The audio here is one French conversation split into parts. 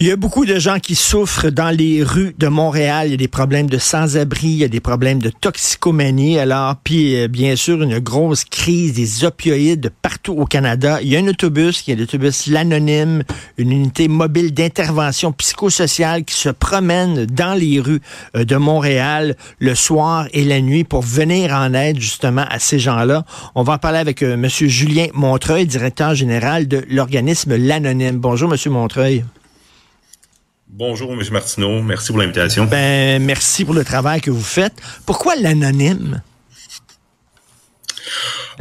Il y a beaucoup de gens qui souffrent dans les rues de Montréal. Il y a des problèmes de sans-abri, il y a des problèmes de toxicomanie. Alors, puis euh, bien sûr, une grosse crise des opioïdes partout au Canada. Il y a un autobus, qui est l'autobus L'Anonyme, une unité mobile d'intervention psychosociale qui se promène dans les rues euh, de Montréal le soir et la nuit pour venir en aide justement à ces gens-là. On va en parler avec euh, M. Julien Montreuil, directeur général de l'organisme L'Anonyme. Bonjour, M. Montreuil. Bonjour, M. Martineau. Merci pour l'invitation. Ben, merci pour le travail que vous faites. Pourquoi l'anonyme?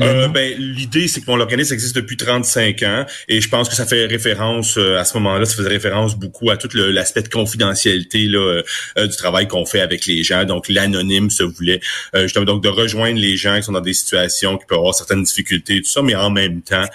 Euh, ben, l'idée, c'est que mon organisme existe depuis 35 ans et je pense que ça fait référence euh, à ce moment-là, ça faisait référence beaucoup à tout l'aspect de confidentialité là, euh, du travail qu'on fait avec les gens. Donc, l'anonyme se voulait justement donc de rejoindre les gens qui sont dans des situations qui peuvent avoir certaines difficultés, tout ça, mais en même temps,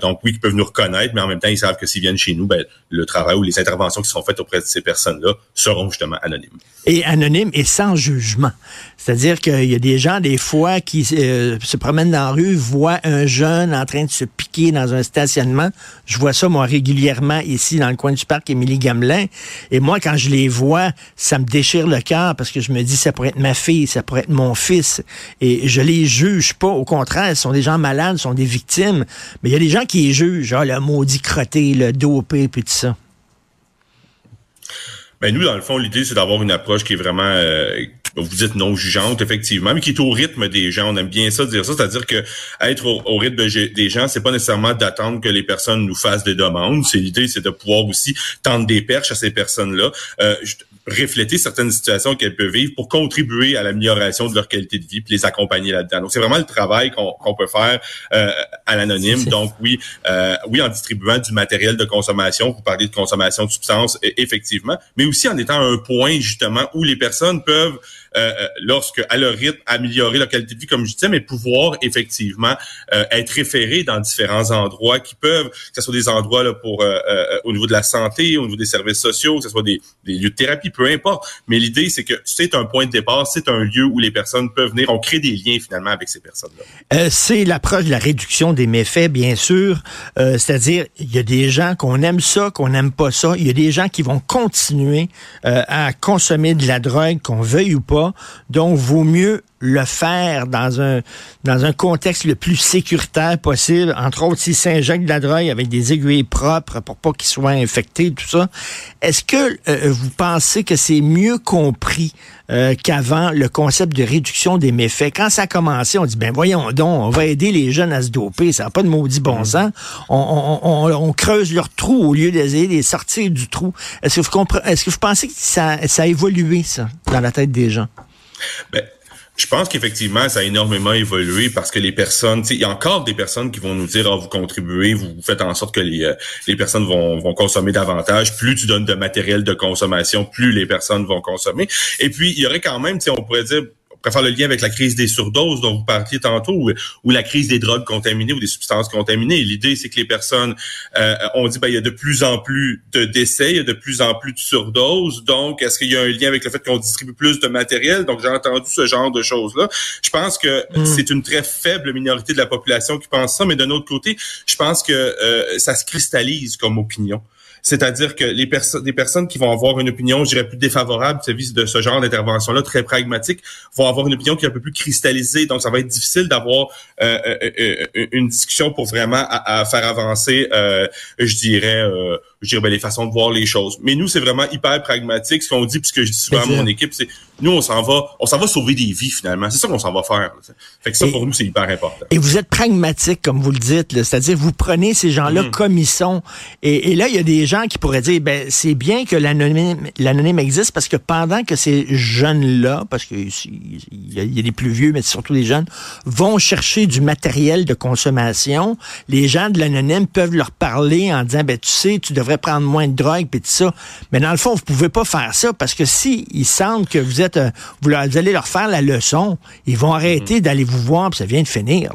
donc oui, qui peuvent nous reconnaître, mais en même temps, ils savent que s'ils viennent chez nous, ben, le travail ou les interventions qui sont faites auprès de ces personnes-là seront justement anonymes. Et anonyme et sans jugement. C'est-à-dire qu'il y a des gens, des fois, qui se promènent dans rue voit un jeune en train de se piquer dans un stationnement. Je vois ça, moi, régulièrement ici dans le coin du parc Émilie Gamelin. Et moi, quand je les vois, ça me déchire le cœur parce que je me dis, ça pourrait être ma fille, ça pourrait être mon fils. Et je les juge pas. Au contraire, ce sont des gens malades, ce sont des victimes. Mais il y a des gens qui les jugent, genre le maudit crotté, le dopé, puis tout ça. Ben nous, dans le fond, l'idée, c'est d'avoir une approche qui est vraiment euh, vous dites non jugeante, effectivement, mais qui est au rythme des gens. On aime bien ça, dire ça. C'est-à-dire que être au, rythme des gens, c'est pas nécessairement d'attendre que les personnes nous fassent des demandes. C'est l'idée, c'est de pouvoir aussi tendre des perches à ces personnes-là. Euh, refléter certaines situations qu'elles peuvent vivre pour contribuer à l'amélioration de leur qualité de vie puis les accompagner là-dedans. Donc c'est vraiment le travail qu'on peut faire euh, à l'anonyme. Donc oui, euh, oui en distribuant du matériel de consommation, vous parlez de consommation de substances effectivement, mais aussi en étant un point justement où les personnes peuvent euh, euh, lorsque à leur rythme, améliorer leur qualité de vie, comme je disais, mais pouvoir effectivement euh, être référés dans différents endroits qui peuvent, que ce soit des endroits là, pour au niveau de la santé, au niveau des services sociaux, que ce soit des, lieux de thérapie, peu importe. Mais l'idée, c'est que c'est un point de départ, c'est un lieu où les personnes peuvent venir. On crée des liens finalement avec ces personnes-là. c'est l'approche de la réduction des méfaits, bien sûr. C'est-à-dire, il y a des gens qu'on aime ça, qu'on n'aime pas ça. Il y a des gens qui vont continuer à consommer de la drogue, qu'on veuille ou pas donc, vaut mieux le faire dans un dans un contexte le plus sécuritaire possible. Entre autres, si Saint-Jacques de la drogue avec des aiguilles propres pour pas qu'ils soient infectés, tout ça. Est-ce que euh, vous pensez que c'est mieux compris euh, qu'avant le concept de réduction des méfaits? Quand ça a commencé, on dit ben voyons donc, on va aider les jeunes à se doper, ça n'a pas de maudit bon mm. sens. On, on, on, creuse leur trou au lieu d'essayer de les sortir du trou. Est-ce que vous comprenez, est-ce que vous pensez que ça, ça a évolué ça dans la tête des gens? Ben, je pense qu'effectivement, ça a énormément évolué parce que les personnes, il y a encore des personnes qui vont nous dire, ah, vous contribuez, vous faites en sorte que les, euh, les personnes vont, vont consommer davantage. Plus tu donnes de matériel de consommation, plus les personnes vont consommer. Et puis, il y aurait quand même, on pourrait dire, pourrait faire le lien avec la crise des surdoses dont vous parliez tantôt, ou, la crise des drogues contaminées ou des substances contaminées. L'idée, c'est que les personnes, euh, on dit, ben, il y a de plus en plus de décès, il y a de plus en plus de surdoses. Donc, est-ce qu'il y a un lien avec le fait qu'on distribue plus de matériel? Donc, j'ai entendu ce genre de choses-là. Je pense que mm. c'est une très faible minorité de la population qui pense ça, mais d'un autre côté, je pense que euh, ça se cristallise comme opinion C'est-à-dire que les personnes, des personnes qui vont avoir une opinion, je dirais, plus défavorable vis-à-vis de ce genre d'intervention-là, très pragmatique, vont avoir une opinion qui est un peu plus cristallisée. Donc, ça va être difficile d'avoir euh, euh, euh, une discussion pour vraiment à, faire avancer, je dirais, je dirais ben, les façons de voir les choses. Mais nous, c'est vraiment hyper pragmatique. Ce qu'on dit, puisque je dis souvent à mon équipe, c'est nous, on s'en va, on s'en va sauver des vies finalement. C'est ça qu'on s'en va faire. Fait que ça, pour nous, c'est hyper important. Et vous êtes pragmatique, comme vous le dites, c'est-à-dire vous prenez ces gens-là mm. comme ils sont. Et, là, il y a des gens qui pourraient dire, ben c'est bien que l'anonyme existe parce que pendant que ces jeunes-là, parce qu'il y, y a des plus vieux, mais surtout des jeunes, vont chercher du matériel de consommation, les gens de l'anonyme peuvent leur parler en disant, ben tu sais, tu devrais prendre moins de drogue, puis tout ça. Mais dans le fond, vous pouvez pas faire ça parce que si ils sentent que vous êtes euh, vous, allez leur faire la leçon, ils vont arrêter mhm. d'aller vous voir, puis ça vient de finir.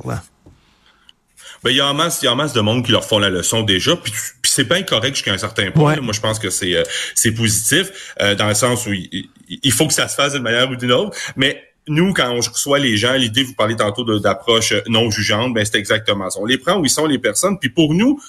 Ben, il y a en masse, il y a masse de monde qui leur font la leçon déjà, puis, c'est pas incorrect jusqu'à un certain point. Moi, je pense que c'est euh, c'est positif euh, dans le sens où il, faut que ça se fasse d'une manière ou d'une autre, mais nous, quand on reçoit les gens, l'idée, vous parlez tantôt d'approche non jugeante, ben c'est exactement ça. On les prend où ils sont les personnes, puis pour nous,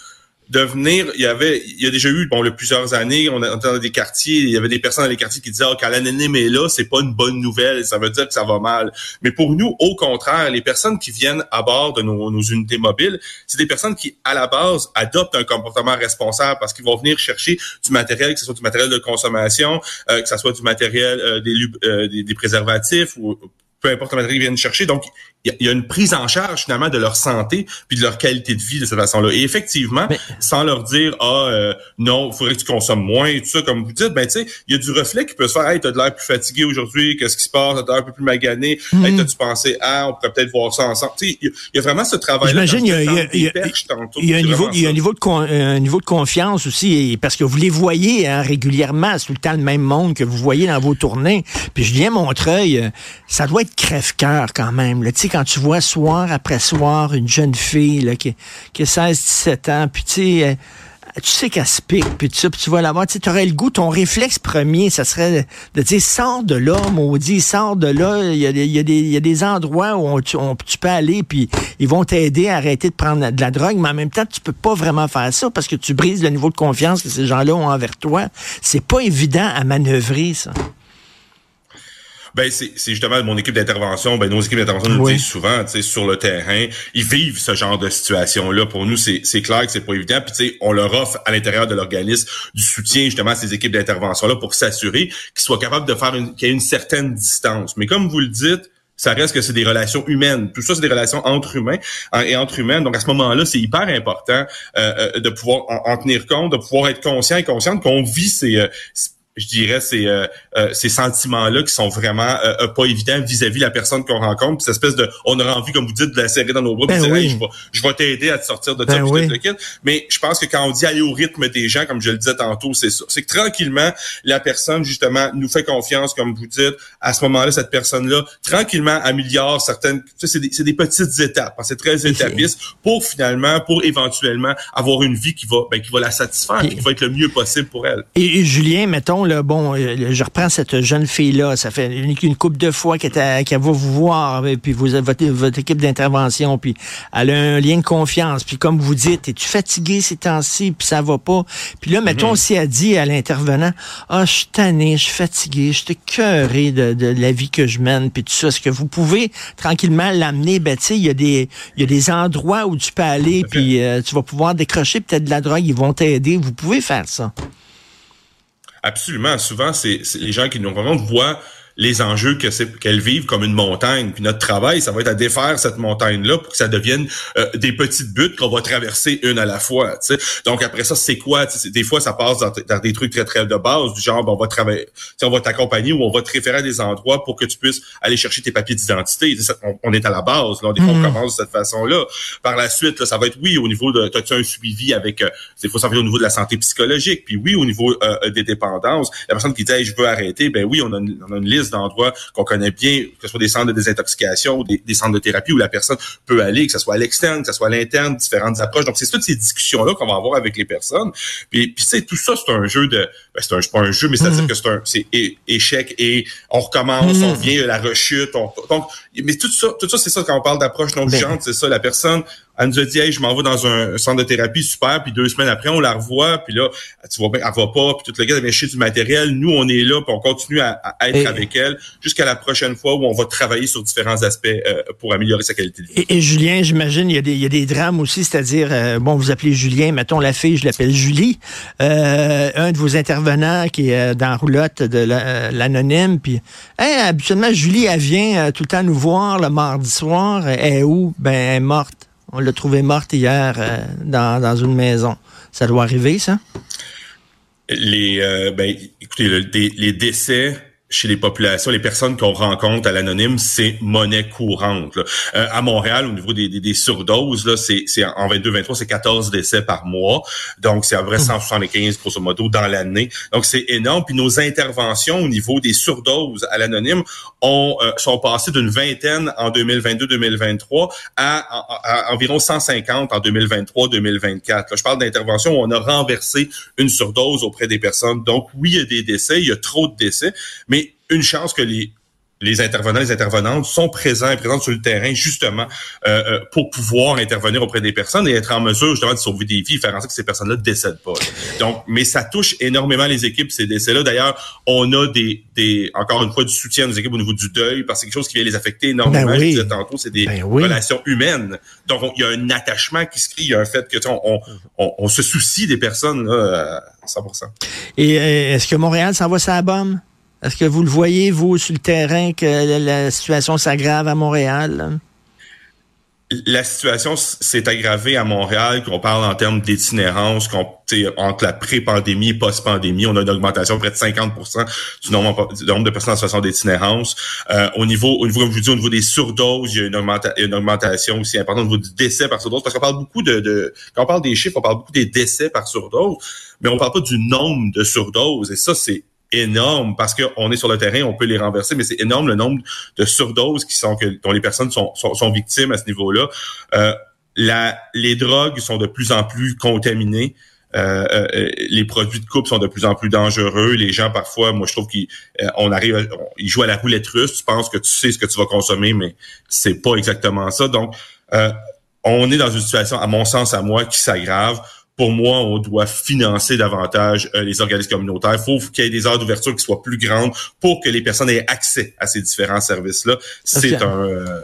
de venir, il y avait, il y a déjà eu, bon, le plusieurs années, on dans des quartiers, il y avait des personnes dans les quartiers qui disaient, oh, quand l'anonyme est là, c'est pas une bonne nouvelle, ça veut dire que ça va mal. Mais pour nous, au contraire, les personnes qui viennent à bord de nos, nos unités mobiles, c'est des personnes qui, à la base, adoptent un comportement responsable parce qu'ils vont venir chercher du matériel, que ce soit du matériel de consommation, euh, que ce soit du matériel euh, des, euh, des, des, préservatifs ou peu importe le matériel qu'ils viennent chercher. Donc, il y, a une prise en charge finalement de leur santé puis de leur qualité de vie de cette façon-là. Et effectivement, sans leur dire ah euh, non, il faudrait que tu consommes moins et tout ça comme vous dites, ben tu sais, il y a du reflet qui peut se faire. Hey, t'as de l'air plus fatigué aujourd'hui, qu'est-ce qui se passe, t'as l'air un peu plus magané. Mm Hey, t'as-tu pensé ah, on pourrait peut-être voir ça ensemble? Tu sais, il y, a vraiment ce travail. J'imagine il y a, il y a un niveau, il y a un niveau de un niveau de confiance aussi parce que vous les voyez hein, régulièrement, c'est tout le temps le même monde que vous voyez dans vos tournées. Puis je viens Montreuil, euh, ça doit être crève-cœur quand même. Tu sais quand tu vois soir après soir une jeune fille là, qui, qui a 16-17 ans, puis tu sais, euh, tu sais qu'elle se pique, puis tu, tu vas la voir, tu aurais le goût, ton réflexe premier, ça serait de dire, sors de là, maudit, sors de là, il y a, des endroits où tu, tu peux aller, puis ils vont t'aider à arrêter de prendre de la drogue, mais en même temps, tu peux pas vraiment faire ça parce que tu brises le niveau de confiance que ces gens-là ont envers toi. C'est pas évident à manœuvrer, ça. Ben c'est justement mon équipe d'intervention, ben nos équipes d'intervention nous disent souvent, tu sais, sur le terrain, ils vivent ce genre de situation là. Pour nous, c'est clair que c'est pas évident. Puis tu sais, on leur offre à l'intérieur de l'organisme du soutien justement à ces équipes d'intervention là pour s'assurer qu'ils soient capables de faire qu'il y ait une certaine distance. Mais comme vous le dites, ça reste que c'est des relations humaines. Tout ça, c'est des relations entre humains hein, et entre humains. Donc, à ce moment-là, c'est hyper important euh, euh, de pouvoir en, tenir compte, de pouvoir être conscient et consciente qu'on vit ces, euh, je dirais, ces, euh, euh, ces sentiments-là qui sont vraiment euh, pas évidents vis-à-vis la personne qu'on rencontre. Puis cette espèce de, on aura envie, comme vous dites, de la serrer dans nos bras, ben dire, je vais, je vais t'aider à te sortir de ça, ben Mais je pense que quand on dit aller au rythme des gens, comme je le disais tantôt, c'est ça. C'est que tranquillement, la personne, justement, nous fait confiance, comme vous dites. À ce moment-là, cette personne-là, tranquillement, améliore certaines... C'est des, des, petites étapes. Hein, c'est très étapiste pour finalement, pour éventuellement avoir une vie qui va, ben, qui va la satisfaire, et, qui va être le mieux possible pour elle. et Julien, mettons, bon, euh, je reprends cette jeune fille-là, ça fait une, une couple de fois qu'elle va vous voir, puis vous votre, votre équipe d'intervention, puis elle a un lien de confiance, puis comme vous dites, es-tu fatigué ces temps-ci, puis ça va pas. Puis là, mettons, mhm. si elle dit à l'intervenant, ah, je suis tanné, je suis fatigué, je suis cœuré de, la vie que je mène, puis tout ça, est-ce que vous pouvez tranquillement l'amener, ben, tu sais, il y a des, il y a des endroits où tu peux aller, puis euh, tu vas pouvoir décrocher peut-être de la drogue, ils vont t'aider, vous pouvez faire ça. Absolument. Souvent, c'est les gens qui nous rencontrent voient les enjeux que c'est qu'elles vivent comme une montagne. Puis notre travail, ça va être à défaire cette montagne-là pour que ça devienne euh, des petites buttes qu'on va traverser une à la fois. sais. Donc après ça, c'est quoi Des fois, ça passe dans, des trucs très très de base, du genre ben, on va travailler, on va t'accompagner ou on va te référer à des endroits pour que tu puisses aller chercher tes papiers d'identité. On, est à la base. Là, des fois, on mm-hmm. commence de cette façon-là. Par la suite, ça va être oui au niveau de as-tu un suivi avec euh, des fois ça va être au niveau de la santé psychologique. Puis oui au niveau euh, des dépendances. La personne qui dit je veux arrêter, ben oui on a on a une liste d'endroits qu'on connaît bien, que ce soit des centres de désintoxication ou des, centres de thérapie où la personne peut aller, que ce soit à l'externe, que ce soit à l'interne, différentes approches. Donc, c'est toutes ces discussions-là qu'on va avoir avec les personnes. Puis, puis tu sais, tout ça, c'est un jeu de ben, c'est un, pas un jeu, mais c'est-à-dire que c'est un c'est échec et on recommence, on vient la rechute. On, donc, mais tout ça, tout ça, c'est ça quand on parle d'approche non jugeante, c'est ça. La personne, elle nous a dit, hey, je m'en vais dans un centre de thérapie, super. Puis deux semaines après, on la revoit. Puis là, tu vois bien, elle va pas. Puis tout le gars, elle vient chier du matériel. Nous, on est là, puis on continue à, être avec elle jusqu'à la prochaine fois où on va travailler sur différents aspects euh, pour améliorer sa qualité de vie. Et, Julien, j'imagine, il y, a des, il y a des drames aussi, c'est-à-dire, euh, bon, vous appelez Julien, mettons la fille, je l'appelle Julie. Euh, un de vos intervenants qui est dans la roulotte de l'anonyme, puis, habituellement, Julie, elle vient tout le temps nous voir le mardi soir. Elle est où? Ben, elle est morte. On l'a trouvée morte hier euh, dans, dans, une maison. Ça doit arriver, ça? Les, euh, ben, écoutez, les décès chez les populations, les personnes qu'on rencontre à l'anonyme, c'est monnaie courante. Euh, à Montréal, au niveau des, des, des surdoses, là, c'est, c'est en 22-23, c'est 14 décès par mois. Donc, c'est à vrai 175 grosso modo dans l'année. Donc, c'est énorme. Puis nos interventions au niveau des surdoses à l'anonyme ont, euh, sont passées d'une vingtaine en 2022-2023 à, environ 150 en 2023-2024. Je parle d'interventions où on a renversé une surdose auprès des personnes. Donc, oui, il y a des décès, il y a trop de décès, mais une chance que les les intervenants, les intervenantes sont présents et présentes sur le terrain justement euh, euh, pour pouvoir intervenir auprès des personnes et être en mesure justement de sauver des vies, faire en sorte que ces personnes-là ne décèdent pas. Donc, mais ça touche énormément les équipes ces décès-là. D'ailleurs, on a des, des encore une fois du soutien aux équipes au niveau du deuil parce que c'est quelque chose qui vient les affecter énormément. Ben oui. Je disais tantôt, c'est des ben relations humaines. Donc, il y a un attachement qui se crée, il y a un fait que on, on, on, se soucie des personnes là, à 100%. Et euh, est-ce que Montréal s'en va à bombe? Est-ce que vous le voyez, vous, sur le terrain, que la situation s'aggrave à Montréal? La situation s'est aggravée à Montréal, qu'on parle en termes d'itinérance, qu'on entre la pré-pandémie et post-pandémie, on a une augmentation de près de 50% du nombre, de personnes en situation d'itinérance. Euh, au niveau, au niveau, comme je vous dis, au niveau des surdoses, il y a une, augmentation aussi importante au niveau du décès par surdose, parce qu'on parle beaucoup de, de, quand on parle des chiffres, on parle beaucoup des décès par surdose, mais on parle pas du nombre de surdoses, et ça, c'est énorme parce qu'on est sur le terrain, on peut les renverser, mais c'est énorme le nombre de surdoses qui sont que dont les personnes sont, sont, victimes à ce niveau-là. Euh, la, les drogues sont de plus en plus contaminées. Euh, euh, les produits de coupe sont de plus en plus dangereux. Les gens, parfois, moi, je trouve qu'on arrive, ils jouent à la roulette russe. Tu penses que tu sais ce que tu vas consommer, mais c'est pas exactement ça. Donc, on est dans une situation, à mon sens, à moi, qui s'aggrave pour moi, on doit financer davantage euh, les organismes communautaires. Il faut qu'il y ait des heures d'ouverture qui soient plus grandes pour que les personnes aient accès à ces différents services-là. C'est un... Euh,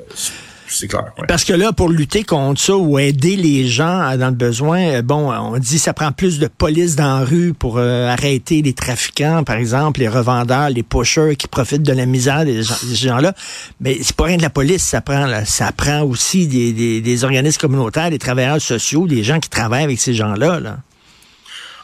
Parce que là, pour lutter contre ça ou aider les gens dans le besoin, euh, bon, on dit ça prend plus de police dans la rue pour euh, arrêter les trafiquants, par exemple, les revendeurs, les pushers qui profitent de la misère des gens-là. Mais c'est pas rien de la police, ça prend, ça prend aussi des, des, organismes communautaires, des travailleurs sociaux, des gens qui travaillent avec ces gens-là. Là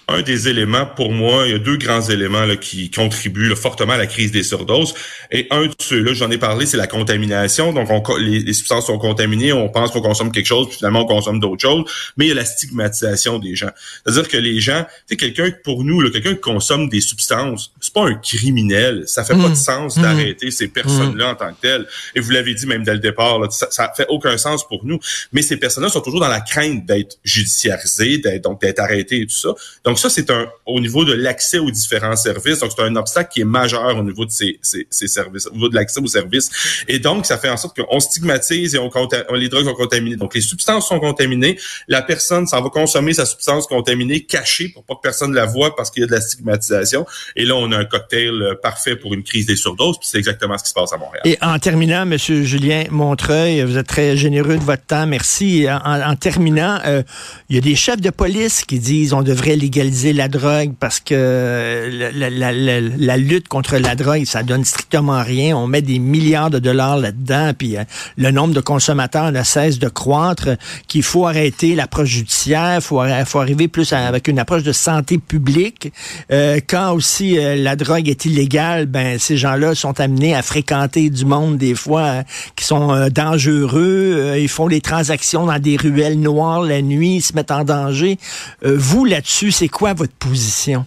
un des éléments, pour moi, il y a deux grands éléments là, qui contribuent fortement à la crise des surdoses. Et un de ceux-là, j'en ai parlé, c'est la contamination. Donc, on, les, substances sont contaminées, on pense qu'on consomme quelque chose, puis finalement, on consomme d'autres choses. Mais il y a la stigmatisation des gens. C'est-à-dire que les gens, sais, quelqu'un, pour nous, quelqu'un qui consomme des substances, c'est pas un criminel. Ça fait pas de mmh. sens d'arrêter mmh. ces personnes-là en tant que telles. Et vous l'avez dit même dès le départ, là, ça, ça fait aucun sens pour nous. Mais ces personnes-là sont toujours dans la crainte d'être judiciarisées, d'être, donc d'être arrêtées et tout ça. Donc, donc ça, c'est un au niveau de l'accès aux différents services. Donc c'est un obstacle qui est majeur au niveau de ces, ces, ces services, au niveau de l'accès aux services. Et donc ça fait en sorte qu'on stigmatise et on, les drogues sont contaminées. Donc les substances sont contaminées. La personne s'en va consommer sa substance contaminée cachée pour pas que personne la voie parce qu'il y a de la stigmatisation. Et là, on a un cocktail euh, parfait pour une crise des surdoses. Puis c'est exactement ce qui se passe à Montréal. Et en terminant, Monsieur Julien Montreuil, vous êtes très généreux de votre temps. Merci. En, terminant, euh, il y a des chefs de police qui disent on devrait légaliser la drogue parce que la, lutte contre la drogue, ça donne strictement rien. On met des milliards de dollars là-dedans, puis euh, le nombre de consommateurs ne cesse de croître, qu'il faut arrêter l'approche judiciaire, il faut, faut, arriver plus avec une approche de santé publique. Euh, quand aussi euh, la drogue est illégale, ben ces gens-là sont amenés à fréquenter du monde des fois qui sont dangereux. ils font des transactions dans des ruelles noires la nuit, ils se mettent en danger. vous là-dessus, c'est quoi votre position?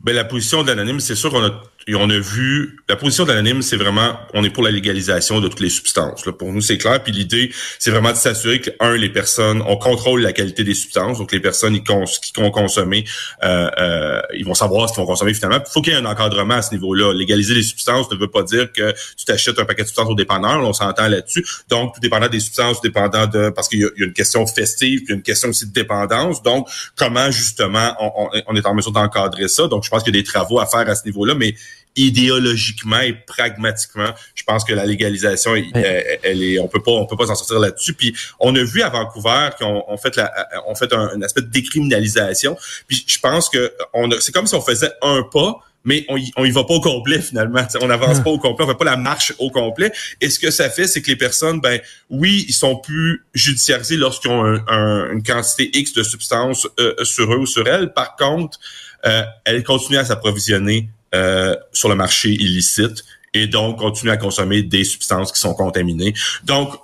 Ben, la position de l'anonyme, c'est sûr qu'on a et on a vu la position d'Anonyme, c'est vraiment on est pour la légalisation de toutes les substances. Pour nous, c'est clair. Puis l'idée, c'est vraiment de s'assurer que un, les personnes, on contrôle la qualité des substances. Donc les personnes qui, vont consommer, euh, euh, ils vont savoir ce qu'ils vont consommer finalement. Il faut qu'il y ait un encadrement à ce niveau-là. Légaliser les substances ne veut pas dire que tu t'achètes un paquet de substances au dépanneur. on s'entend là-dessus. Donc tout dépendant des substances, tout dépendant de parce qu'il y, a une question festive, puis une question aussi de dépendance. Donc comment justement on, on, on est en mesure d'encadrer ça? Donc je pense qu'il y a des travaux à faire à ce niveau-là, mais idéologiquement et pragmatiquement, je pense que la légalisation, elle, est, on peut pas, on peut pas s'en sortir là-dessus. Puis on a vu à Vancouver qu'on on fait la, on fait un, aspect de décriminalisation. Puis je pense que on c'est comme si on faisait un pas, mais on y, on y va pas au complet finalement. on n'avance ah. pas au complet, on fait pas la marche au complet. Et ce que ça fait, c'est que les personnes, ben oui, ils sont plus judiciarisés lorsqu'ils ont une quantité X de substances euh, sur eux ou sur elles. Par contre, euh, elles continuent à s'approvisionner euh, sur le marché illicite et donc continuer à consommer des substances qui sont contaminées. Donc,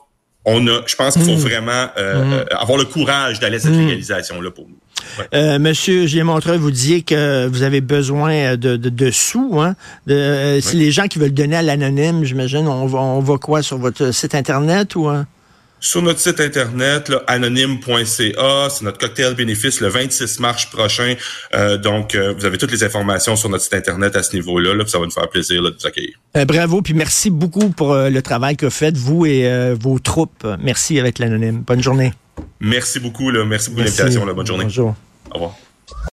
on a, je pense qu'il faut mmh. vraiment euh, mmh. euh, avoir le courage d'aller à cette mmh. légalisation-là pour nous. Euh, Monsieur Gilles Montreuil, vous disiez que vous avez besoin de, de, de sous. Hein? De, Si les gens qui veulent donner à l'anonyme, j'imagine, on va, on va quoi sur votre site internet ou? Hein? Sur notre site internet, anonyme.ca. C'est notre cocktail bénéfice le 26 mars prochain. Euh, donc, euh, vous avez toutes les informations sur notre site internet à ce niveau-là. Là, ça va nous faire plaisir de vous accueillir. Euh, bravo, puis merci beaucoup pour le travail que vous faites, vous et vos troupes. Merci avec l'anonyme. Bonne journée. Merci beaucoup. Là. Merci beaucoup pour l'invitation. Bonne journée. Bonjour. Au revoir.